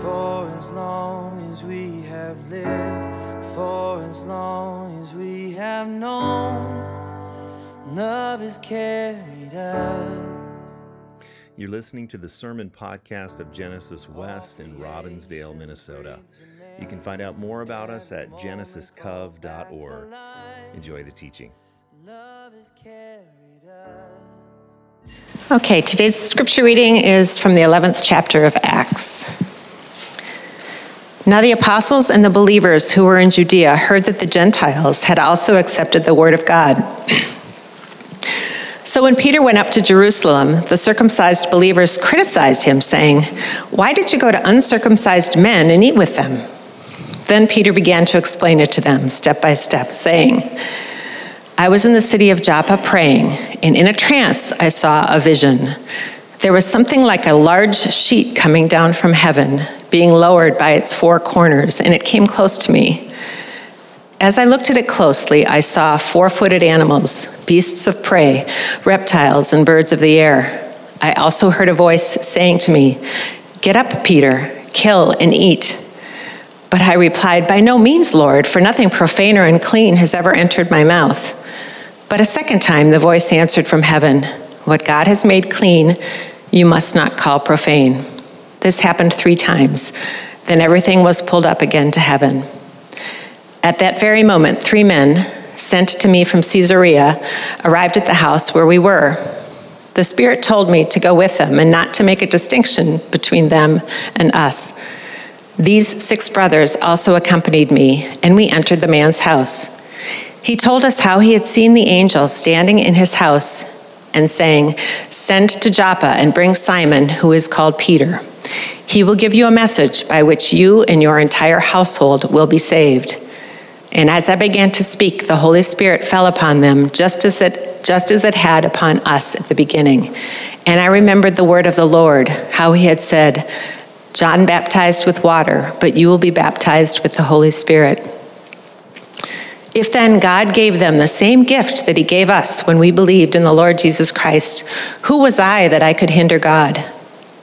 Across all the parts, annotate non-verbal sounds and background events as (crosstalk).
for as long as we have lived, for as long as we have known. Love has carried us. You're listening to the sermon podcast of Genesis West in Robbinsdale, Minnesota. You can find out more about us at genesiscov.org. Enjoy the teaching. Love has carried us. Okay, today's scripture reading is from the 11th chapter of Acts. Now the apostles and the believers who were in Judea heard that the Gentiles had also accepted the word of God. So when Peter went up to Jerusalem, the circumcised believers criticized him, saying, Why did you go to uncircumcised men and eat with them? Then Peter began to explain it to them, step by step, saying, I was in the city of Joppa praying, and in a trance I saw a vision. There was something like a large sheet coming down from heaven, being lowered by its four corners, and it came close to me. As I looked at it closely, I saw four footed animals, beasts of prey, reptiles, and birds of the air. I also heard a voice saying to me, Get up, Peter, kill and eat. But I replied, By no means, Lord, for nothing profane or unclean has ever entered my mouth. But a second time the voice answered from heaven, What God has made clean, you must not call profane. This happened three times. Then everything was pulled up again to heaven. At that very moment, three men, sent to me from Caesarea, arrived at the house where we were. The Spirit told me to go with them and not to make a distinction between them and us. These six brothers also accompanied me, and we entered the man's house. He told us how he had seen the angel standing in his house and saying, Send to Joppa and bring Simon, who is called Peter. He will give you a message by which you and your entire household will be saved. And as I began to speak, the Holy Spirit fell upon them, just as it, just as it had upon us at the beginning. And I remembered the word of the Lord, how he had said, John baptized with water, but you will be baptized with the Holy Spirit. If then God gave them the same gift that he gave us when we believed in the Lord Jesus Christ, who was I that I could hinder God?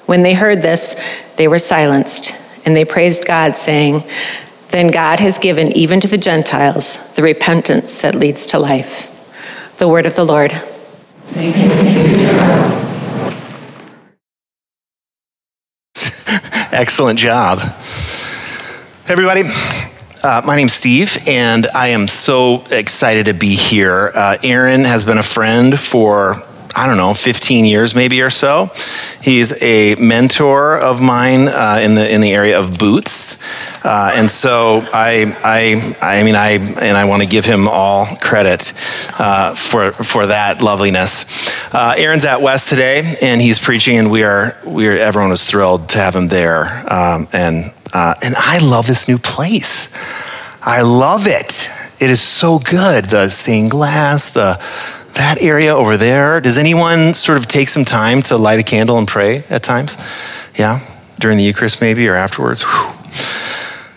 When they heard this, they were silenced, and they praised God, saying, Then God has given even to the Gentiles the repentance that leads to life. The word of the Lord. (laughs) Excellent job. Everybody, uh, my name's Steve, and I am so excited to be here. Uh, Aaron has been a friend for, I don't know, 15 years maybe or so. He's a mentor of mine uh, in, the, in the area of boots. Uh, and so I, I, I mean, I, and I want to give him all credit uh, for, for that loveliness. Uh, Aaron's at West today, and he's preaching, and we are, we are everyone was thrilled to have him there. Um, and, uh, and I love this new place. I love it. It is so good. The stained glass, the that area over there. Does anyone sort of take some time to light a candle and pray at times? Yeah, during the Eucharist maybe or afterwards. Whew.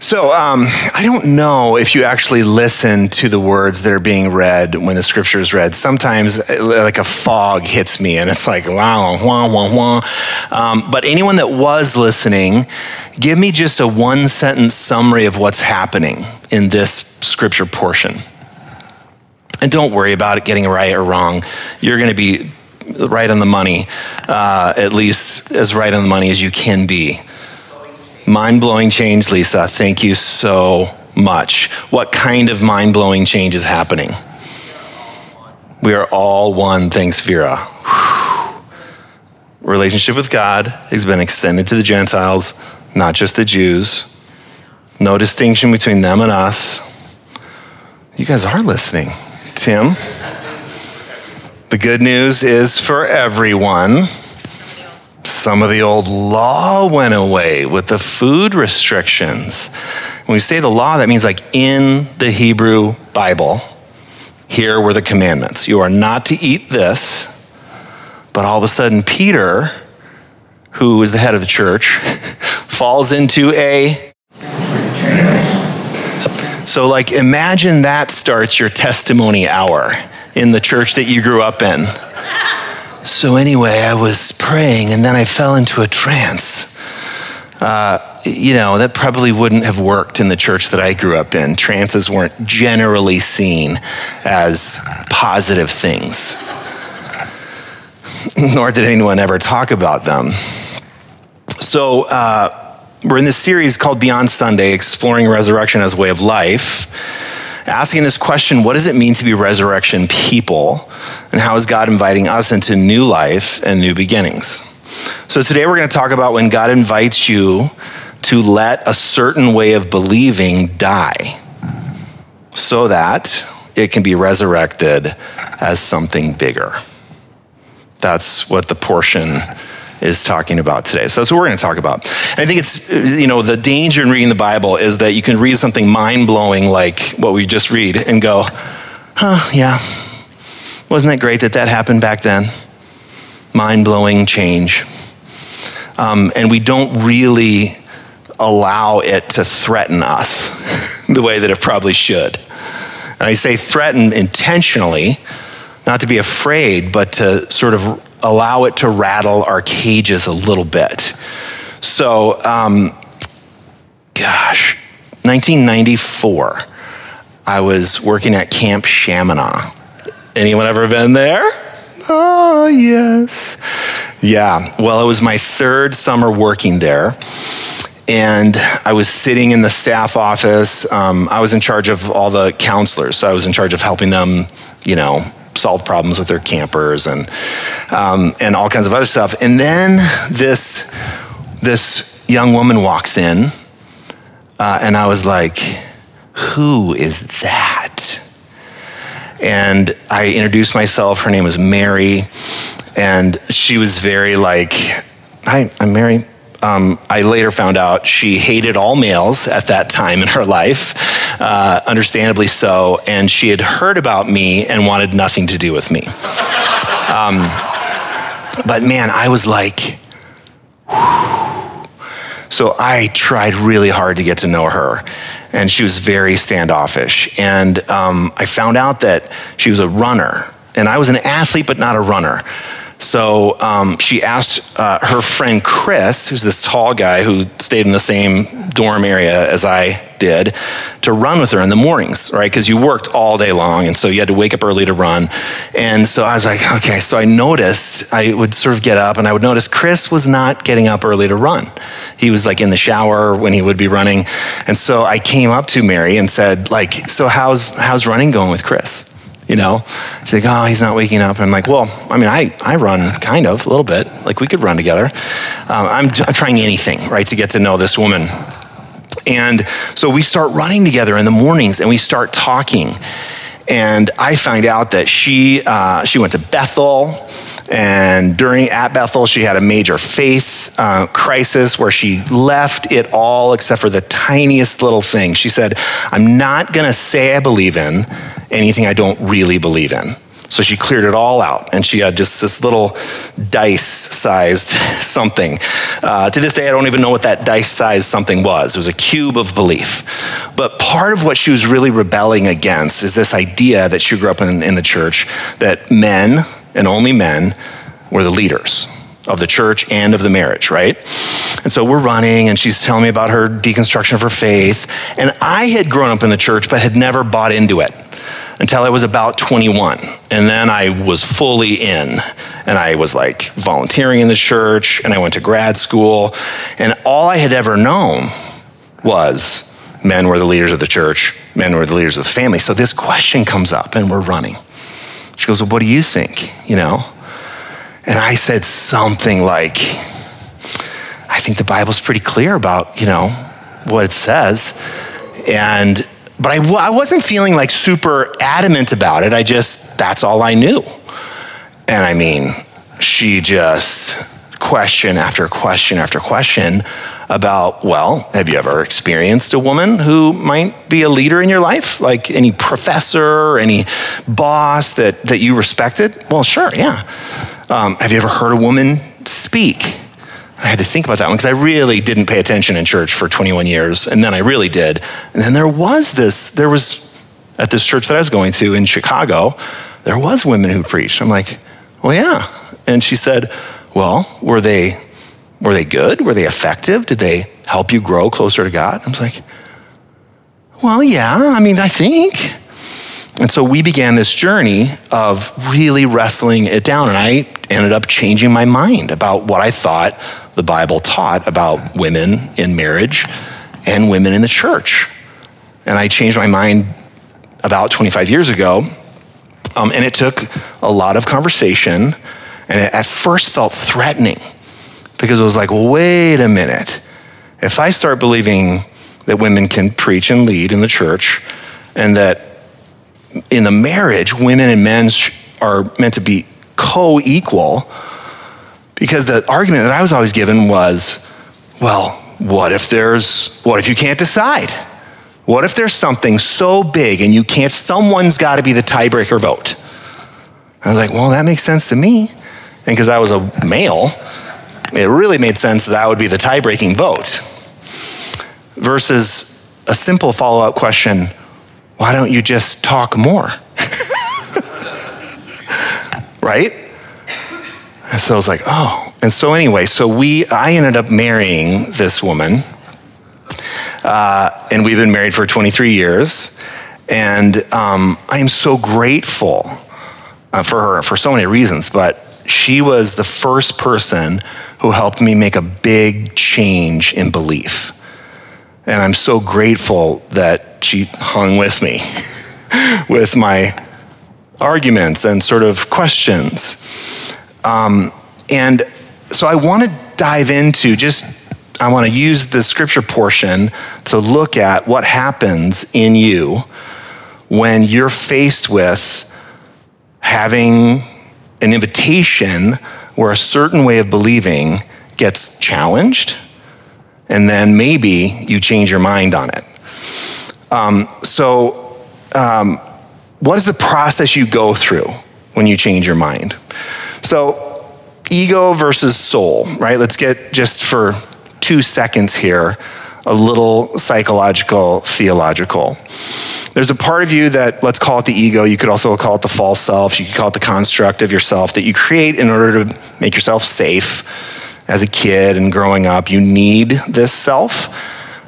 So, um, I don't know if you actually listen to the words that are being read when the scripture is read. Sometimes, uh, like a fog hits me, and it's like, wow, wah, wah, wah. Um, but anyone that was listening, give me just a one sentence summary of what's happening in this scripture portion. And don't worry about it getting right or wrong. You're going to be right on the money, uh, at least as right on the money as you can be. Mind blowing change, Lisa. Thank you so much. What kind of mind blowing change is happening? We are all one. Thanks, Vera. Whew. Relationship with God has been extended to the Gentiles, not just the Jews. No distinction between them and us. You guys are listening. Tim. The good news is for everyone. Some of the old law went away with the food restrictions. When we say the law, that means like in the Hebrew Bible, here were the commandments. You are not to eat this. But all of a sudden, Peter, who is the head of the church, (laughs) falls into a so, like, imagine that starts your testimony hour in the church that you grew up in. So, anyway, I was praying and then I fell into a trance. Uh, you know, that probably wouldn't have worked in the church that I grew up in. Trances weren't generally seen as positive things, (laughs) nor did anyone ever talk about them. So, uh, we're in this series called Beyond Sunday, exploring resurrection as a way of life, asking this question what does it mean to be resurrection people? And how is God inviting us into new life and new beginnings? So today we're going to talk about when God invites you to let a certain way of believing die so that it can be resurrected as something bigger. That's what the portion is talking about today. So that's what we're going to talk about. And I think it's, you know, the danger in reading the Bible is that you can read something mind blowing like what we just read and go, huh, yeah, wasn't that great that that happened back then? Mind blowing change um, and we don't really allow it to threaten us (laughs) the way that it probably should. And I say threaten intentionally, not to be afraid, but to sort of allow it to rattle our cages a little bit. So, um, gosh, 1994, I was working at Camp Chaminade. Anyone ever been there? Oh, yes. Yeah, well, it was my third summer working there. And I was sitting in the staff office. Um, I was in charge of all the counselors. So I was in charge of helping them, you know, solve problems with their campers and, um, and all kinds of other stuff. And then this, this young woman walks in, uh, and I was like, who is that? And I introduced myself. Her name was Mary. And she was very like, Hi, I'm Mary. Um, I later found out she hated all males at that time in her life, uh, understandably so, and she had heard about me and wanted nothing to do with me. Um, but man, I was like, so I tried really hard to get to know her, and she was very standoffish. And um, I found out that she was a runner, and I was an athlete, but not a runner. So um, she asked uh, her friend Chris, who's this tall guy who stayed in the same dorm area as I did, to run with her in the mornings, right? Because you worked all day long, and so you had to wake up early to run. And so I was like, okay. So I noticed, I would sort of get up, and I would notice Chris was not getting up early to run. He was like in the shower when he would be running. And so I came up to Mary and said, like, so how's how's running going with Chris? You know? She's like oh he's not waking up. I'm like well i mean i, I run kind of a little bit. Like we could run together. Um, I'm, I'm trying anything right to get to know this woman. And so we start running together in the mornings and we start talking. And i find out that she uh, she went to Bethel and during at Bethel, she had a major faith uh, crisis where she left it all except for the tiniest little thing. She said, I'm not going to say I believe in anything I don't really believe in. So she cleared it all out, and she had just this little dice-sized (laughs) something. Uh, to this day, I don't even know what that dice-sized something was. It was a cube of belief. But part of what she was really rebelling against is this idea that she grew up in, in the church that men and only men were the leaders of the church and of the marriage, right? And so we're running, and she's telling me about her deconstruction of her faith. And I had grown up in the church, but had never bought into it until I was about 21. And then I was fully in. And I was like volunteering in the church, and I went to grad school. And all I had ever known was men were the leaders of the church, men were the leaders of the family. So this question comes up, and we're running. She goes, Well, what do you think? You know? And I said something like, I think the Bible's pretty clear about, you know, what it says. And but I wasn't feeling like super adamant about it. I just, that's all I knew. And I mean, she just, question after question after question about, well, have you ever experienced a woman who might be a leader in your life? Like any professor, any boss that, that you respected? Well, sure, yeah. Um, have you ever heard a woman speak? I had to think about that one because I really didn't pay attention in church for 21 years, and then I really did. And then there was this, there was, at this church that I was going to in Chicago, there was women who preached. I'm like, well, yeah. And she said, well, were they, were they good? Were they effective? Did they help you grow closer to God? I was like, Well, yeah, I mean, I think. And so we began this journey of really wrestling it down. And I ended up changing my mind about what I thought the Bible taught about women in marriage and women in the church. And I changed my mind about 25 years ago. Um, and it took a lot of conversation. And it at first felt threatening because it was like, wait a minute. If I start believing that women can preach and lead in the church and that in the marriage, women and men are meant to be co equal. Because the argument that I was always given was, well, what if there's, what if you can't decide? What if there's something so big and you can't, someone's got to be the tiebreaker vote? I was like, well, that makes sense to me. And because I was a male, it really made sense that I would be the tie breaking vote. Versus a simple follow up question why don't you just talk more? (laughs) right? And so I was like, oh. And so anyway, so we, I ended up marrying this woman, uh, and we've been married for 23 years. And um, I am so grateful uh, for her for so many reasons, but she was the first person who helped me make a big change in belief. And I'm so grateful that she hung with me (laughs) with my arguments and sort of questions. Um, and so I want to dive into just, I want to use the scripture portion to look at what happens in you when you're faced with having an invitation where a certain way of believing gets challenged and then maybe you change your mind on it. Um, so, um, what is the process you go through when you change your mind? So, ego versus soul, right? Let's get just for two seconds here a little psychological, theological. There's a part of you that, let's call it the ego. You could also call it the false self. You could call it the construct of yourself that you create in order to make yourself safe as a kid and growing up. You need this self.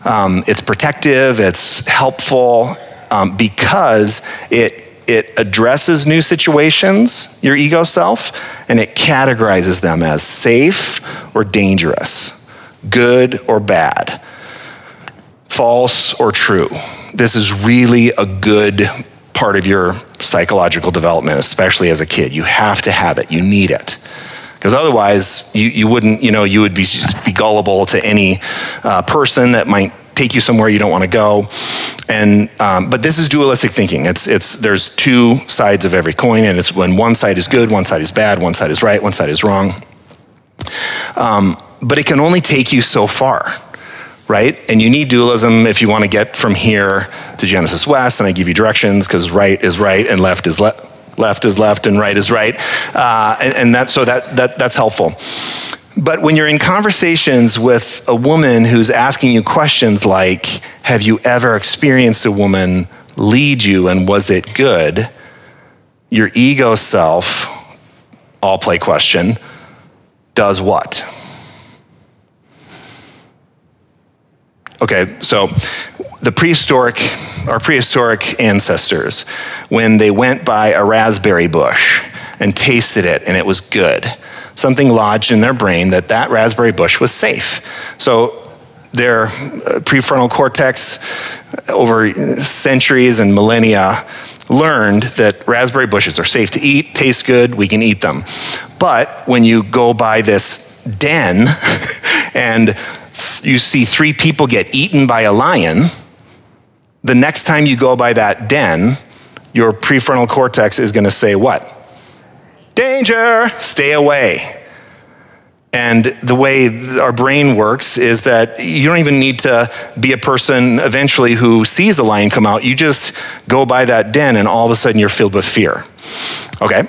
Um, it's protective, it's helpful um, because it it addresses new situations, your ego self, and it categorizes them as safe or dangerous, good or bad, false or true. This is really a good part of your psychological development, especially as a kid. You have to have it, you need it because otherwise you, you wouldn't, you know, you would be, be gullible to any uh, person that might take you somewhere you don't want to go. And um, but this is dualistic thinking. It's it's there's two sides of every coin, and it's when one side is good, one side is bad, one side is right, one side is wrong. Um, but it can only take you so far, right? And you need dualism if you want to get from here to Genesis West. And I give you directions because right is right and left is left left is left and right is right. Uh, and, and that, so that, that, that's helpful. But when you're in conversations with a woman who's asking you questions like, Have you ever experienced a woman lead you and was it good? Your ego self, all play question, does what? Okay, so the prehistoric, our prehistoric ancestors, when they went by a raspberry bush and tasted it and it was good, something lodged in their brain that that raspberry bush was safe. So their uh, prefrontal cortex over centuries and millennia learned that raspberry bushes are safe to eat, taste good, we can eat them. But when you go by this den (laughs) and you see three people get eaten by a lion, the next time you go by that den, your prefrontal cortex is going to say, What? Danger, stay away. And the way our brain works is that you don't even need to be a person eventually who sees a lion come out. You just go by that den and all of a sudden you're filled with fear. Okay?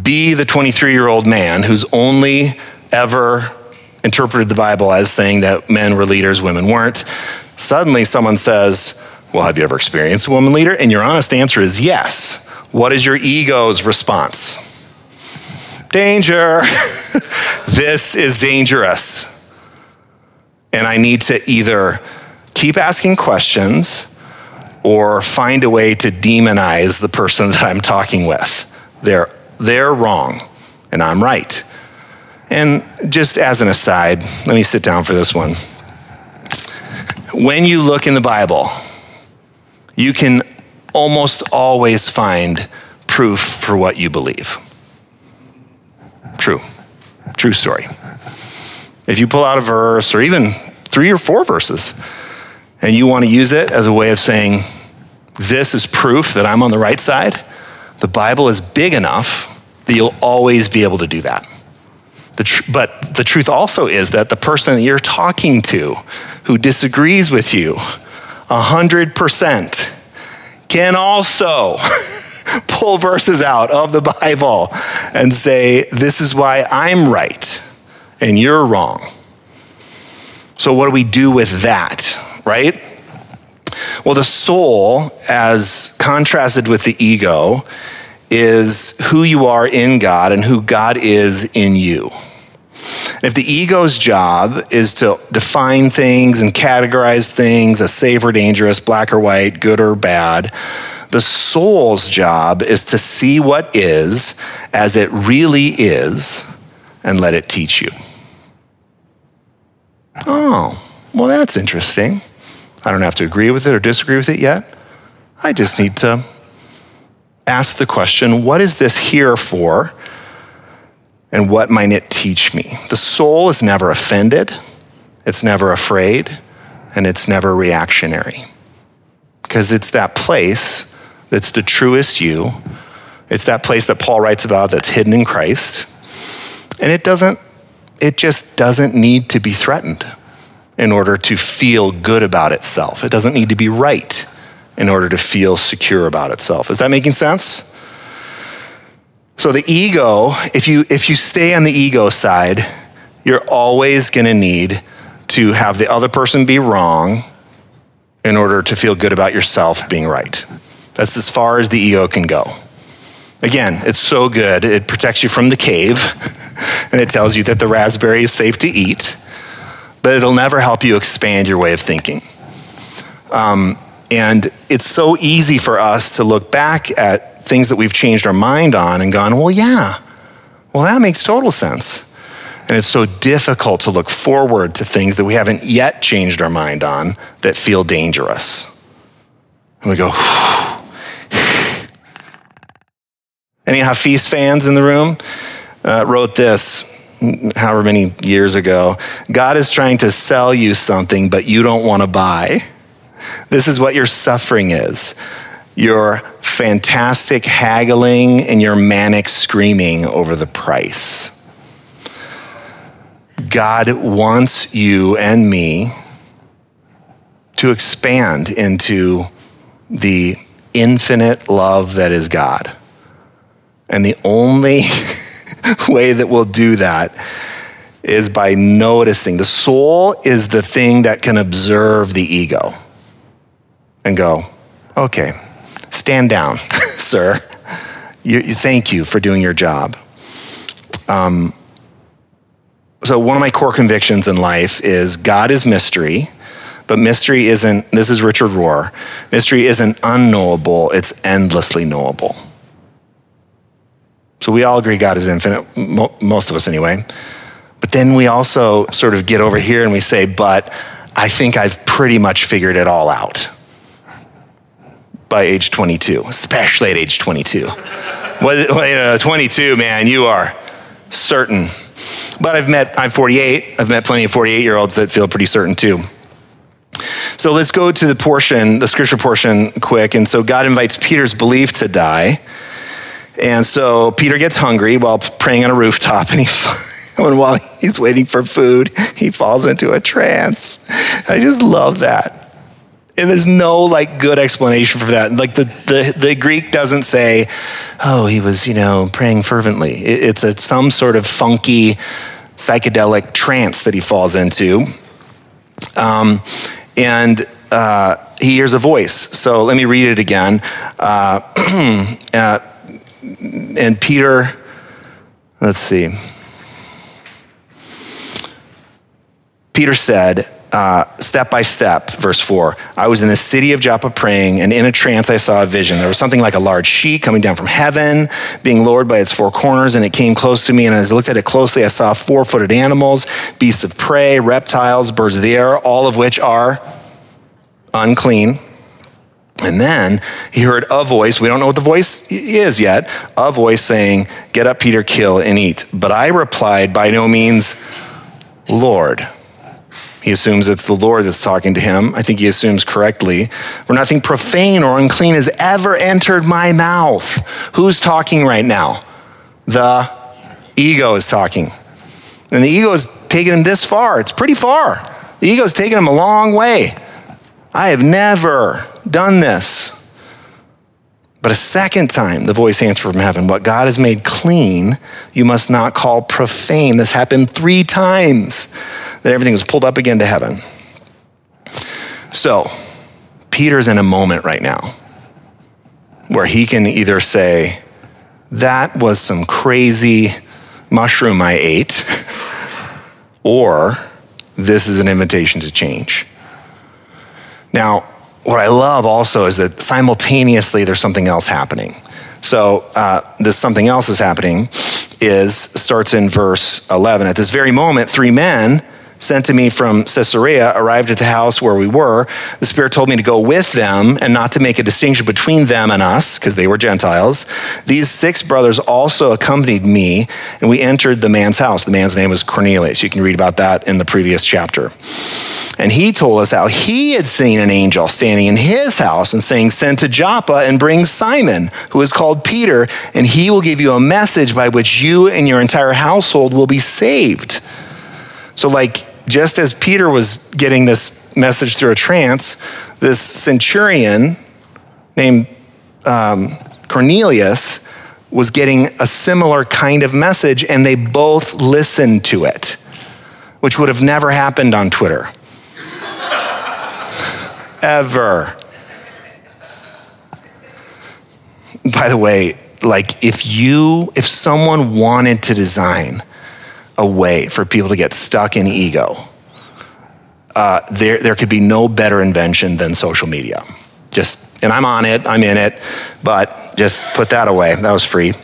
Be the 23 year old man who's only ever interpreted the Bible as saying that men were leaders, women weren't. Suddenly someone says, well, have you ever experienced a woman leader? And your honest answer is yes. What is your ego's response? Danger. (laughs) this is dangerous. And I need to either keep asking questions or find a way to demonize the person (laughs) that I'm talking with. They're, they're wrong, and I'm right. And just as an aside, let me sit down for this one. When you look in the Bible, you can almost always find proof for what you believe. True. True story. If you pull out a verse or even three or four verses and you want to use it as a way of saying, this is proof that I'm on the right side, the Bible is big enough that you'll always be able to do that. The tr- but the truth also is that the person that you're talking to who disagrees with you 100% can also (laughs) pull verses out of the Bible and say, This is why I'm right and you're wrong. So, what do we do with that, right? Well, the soul, as contrasted with the ego, is who you are in God and who God is in you. If the ego's job is to define things and categorize things as safe or dangerous, black or white, good or bad, the soul's job is to see what is as it really is and let it teach you. Oh, well, that's interesting. I don't have to agree with it or disagree with it yet. I just need to ask the question what is this here for? And what might it teach me? The soul is never offended, it's never afraid, and it's never reactionary. Because it's that place that's the truest you. It's that place that Paul writes about that's hidden in Christ. And it doesn't, it just doesn't need to be threatened in order to feel good about itself. It doesn't need to be right in order to feel secure about itself. Is that making sense? So the ego, if you if you stay on the ego side, you're always going to need to have the other person be wrong in order to feel good about yourself being right. That's as far as the ego can go. Again, it's so good. It protects you from the cave (laughs) and it tells you that the raspberry is safe to eat, but it'll never help you expand your way of thinking. Um, and it's so easy for us to look back at things that we've changed our mind on and gone, well, yeah, well, that makes total sense. And it's so difficult to look forward to things that we haven't yet changed our mind on that feel dangerous. And we go, (sighs) any Hafiz fans in the room? Uh, wrote this however many years ago. God is trying to sell you something, but you don't want to buy. This is what your suffering is your fantastic haggling and your manic screaming over the price. God wants you and me to expand into the infinite love that is God. And the only (laughs) way that we'll do that is by noticing. The soul is the thing that can observe the ego and go, okay, stand down, (laughs) sir. You, you, thank you for doing your job. Um, so, one of my core convictions in life is God is mystery, but mystery isn't, this is Richard Rohr, mystery isn't unknowable, it's endlessly knowable. So, we all agree God is infinite, most of us anyway. But then we also sort of get over here and we say, but I think I've pretty much figured it all out by age 22, especially at age 22. well, (laughs) you know, uh, 22, man, you are certain. But I've met, I'm 48, I've met plenty of 48 year olds that feel pretty certain too. So let's go to the portion, the scripture portion, quick. And so God invites Peter's belief to die. And so Peter gets hungry while praying on a rooftop, and he, (laughs) and while he's waiting for food, he falls into a trance. I just love that and there's no like good explanation for that. Like the, the, the Greek doesn't say, oh, he was, you know, praying fervently. It, it's a, some sort of funky psychedelic trance that he falls into. Um, and uh, he hears a voice. So let me read it again. Uh, (clears throat) uh, and Peter, let's see. Peter said, uh, step by step, verse 4. I was in the city of Joppa praying, and in a trance I saw a vision. There was something like a large sheet coming down from heaven, being lowered by its four corners, and it came close to me. And as I looked at it closely, I saw four footed animals, beasts of prey, reptiles, birds of the air, all of which are unclean. And then he heard a voice, we don't know what the voice is yet, a voice saying, Get up, Peter, kill and eat. But I replied, By no means, Lord. He assumes it's the Lord that's talking to him. I think he assumes correctly. For nothing profane or unclean has ever entered my mouth. Who's talking right now? The ego is talking. And the ego is taking him this far. It's pretty far. The ego is taking him a long way. I have never done this. But a second time, the voice answered from heaven, What God has made clean, you must not call profane. This happened three times that everything was pulled up again to heaven. So, Peter's in a moment right now where he can either say, That was some crazy mushroom I ate, (laughs) or this is an invitation to change. Now, what I love also is that simultaneously there's something else happening. So uh, this something else is happening is starts in verse 11. At this very moment, three men sent to me from Caesarea arrived at the house where we were. The Spirit told me to go with them and not to make a distinction between them and us, because they were Gentiles. These six brothers also accompanied me, and we entered the man's house. The man's name was Cornelius. You can read about that in the previous chapter. And he told us how he had seen an angel standing in his house and saying, Send to Joppa and bring Simon, who is called Peter, and he will give you a message by which you and your entire household will be saved. So, like, just as Peter was getting this message through a trance, this centurion named um, Cornelius was getting a similar kind of message, and they both listened to it, which would have never happened on Twitter. (laughs) Ever. By the way, like if you, if someone wanted to design a way for people to get stuck in ego, uh, there, there could be no better invention than social media. Just, and I'm on it, I'm in it, but just put that away. That was free.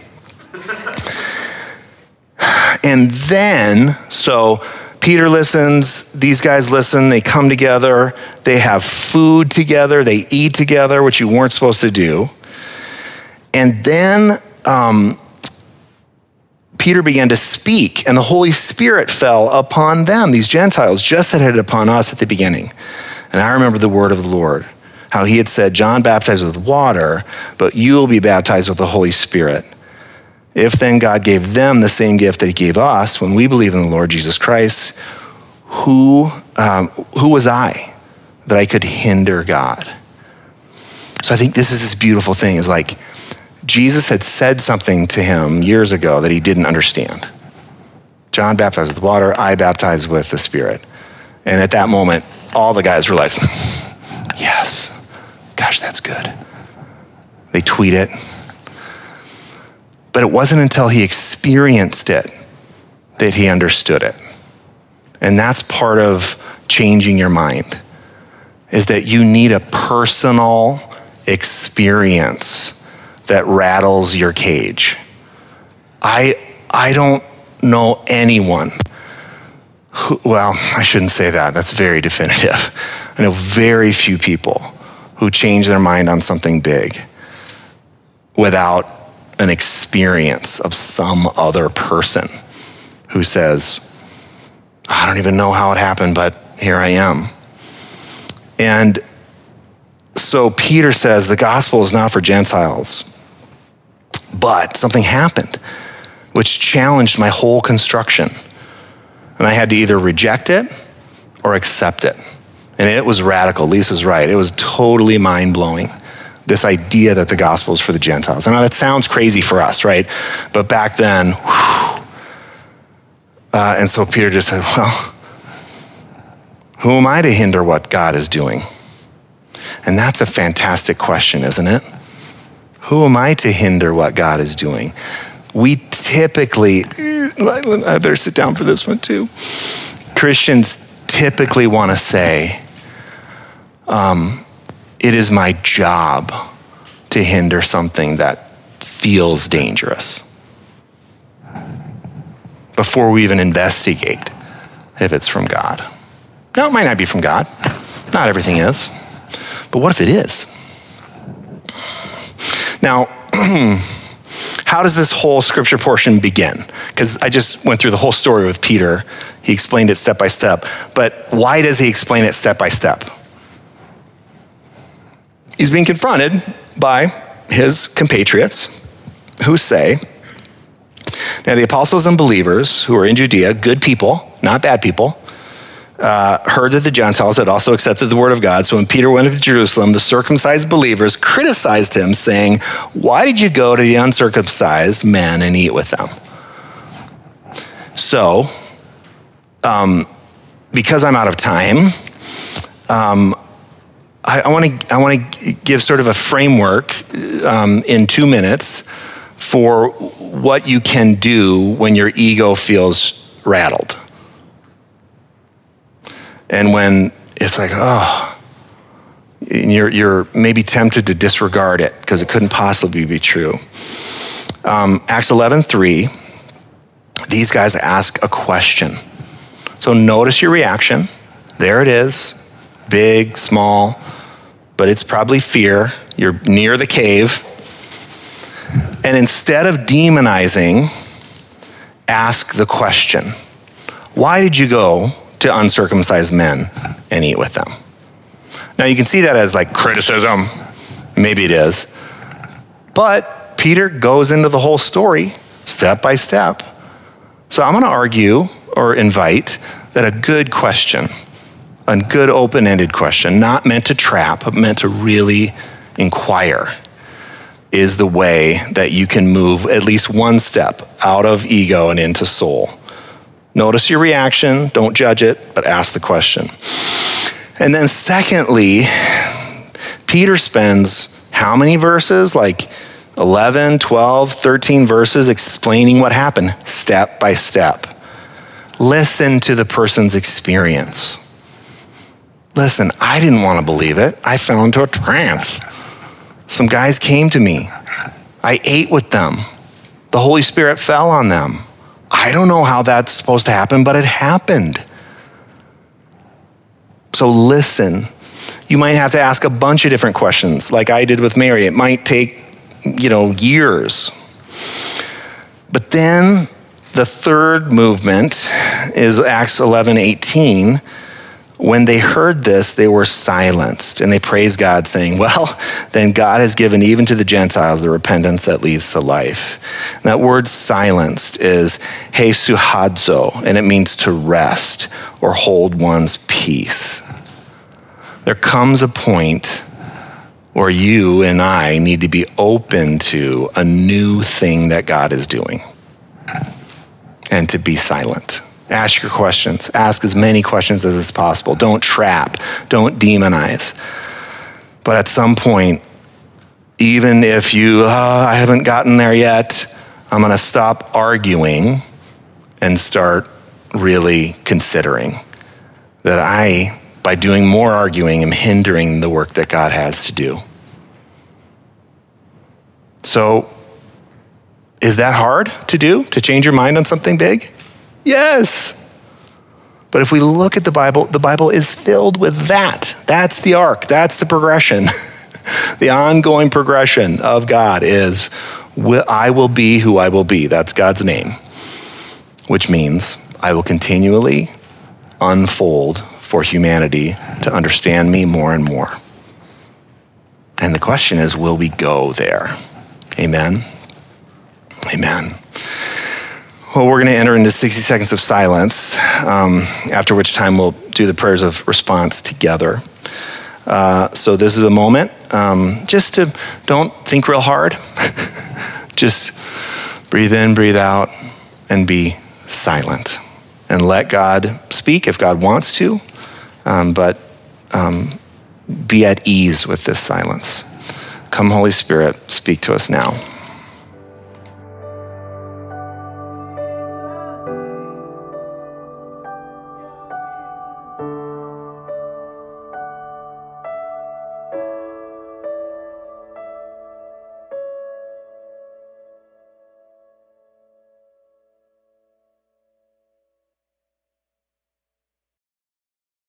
And then, so Peter listens, these guys listen, they come together, they have food together, they eat together, which you weren't supposed to do. And then um, Peter began to speak, and the Holy Spirit fell upon them, these Gentiles, just as it had upon us at the beginning. And I remember the word of the Lord, how he had said, John baptized with water, but you will be baptized with the Holy Spirit. If then God gave them the same gift that he gave us when we believe in the Lord Jesus Christ, who, um, who was I that I could hinder God? So I think this is this beautiful thing is like Jesus had said something to him years ago that he didn't understand. John baptized with water, I baptize with the Spirit. And at that moment, all the guys were like, (laughs) yes, gosh, that's good. They tweet it, but it wasn't until he experienced it that he understood it. And that's part of changing your mind is that you need a personal experience that rattles your cage. I I don't know anyone who, well, I shouldn't say that. That's very definitive. I know very few people who change their mind on something big without an experience of some other person who says, I don't even know how it happened, but here I am. And so Peter says the gospel is not for Gentiles. But something happened which challenged my whole construction. And I had to either reject it or accept it. And it was radical. Lisa's right. It was totally mind blowing this idea that the gospel is for the Gentiles. I know that sounds crazy for us, right? But back then, uh, and so Peter just said, Well, who am I to hinder what God is doing? And that's a fantastic question, isn't it? Who am I to hinder what God is doing? We typically, I better sit down for this one too. Christians typically want to say, um, it is my job to hinder something that feels dangerous before we even investigate if it's from God. Now, it might not be from God. Not everything is. But what if it is? Now, (clears throat) how does this whole scripture portion begin? Because I just went through the whole story with Peter. He explained it step by step. But why does he explain it step by step? He's being confronted by his compatriots who say, now the apostles and believers who are in Judea, good people, not bad people, uh, heard that the Gentiles had also accepted the word of God. So when Peter went to Jerusalem, the circumcised believers criticized him, saying, Why did you go to the uncircumcised men and eat with them? So, um, because I'm out of time, um, I want to I give sort of a framework um, in two minutes for what you can do when your ego feels rattled. And when it's like, oh, you're, you're maybe tempted to disregard it because it couldn't possibly be true. Um, Acts 11 3, these guys ask a question. So notice your reaction. There it is, big, small, but it's probably fear. You're near the cave. And instead of demonizing, ask the question Why did you go to uncircumcised men and eat with them. Now you can see that as like criticism. Maybe it is. But Peter goes into the whole story step by step. So I'm going to argue or invite that a good question, a good open ended question, not meant to trap, but meant to really inquire, is the way that you can move at least one step out of ego and into soul. Notice your reaction, don't judge it, but ask the question. And then, secondly, Peter spends how many verses? Like 11, 12, 13 verses explaining what happened step by step. Listen to the person's experience. Listen, I didn't want to believe it. I fell into a trance. Some guys came to me. I ate with them. The Holy Spirit fell on them. I don't know how that's supposed to happen, but it happened. So listen. You might have to ask a bunch of different questions, like I did with Mary. It might take, you know, years. But then the third movement is Acts 11 18 when they heard this, they were silenced and they praised God, saying, Well, then God has given even to the Gentiles the repentance that leads to life. And that word silenced is hesuchazo, and it means to rest or hold one's peace. There comes a point where you and I need to be open to a new thing that God is doing and to be silent. Ask your questions. Ask as many questions as is possible. Don't trap. Don't demonize. But at some point, even if you, oh, I haven't gotten there yet, I'm going to stop arguing and start really considering that I, by doing more arguing, am hindering the work that God has to do. So, is that hard to do, to change your mind on something big? Yes. But if we look at the Bible, the Bible is filled with that. That's the arc, that's the progression. (laughs) the ongoing progression of God is I will be who I will be. That's God's name, which means I will continually unfold for humanity to understand me more and more. And the question is will we go there? Amen. Amen. Well, we're going to enter into 60 seconds of silence, um, after which time we'll do the prayers of response together. Uh, so, this is a moment um, just to don't think real hard. (laughs) just breathe in, breathe out, and be silent. And let God speak if God wants to, um, but um, be at ease with this silence. Come, Holy Spirit, speak to us now.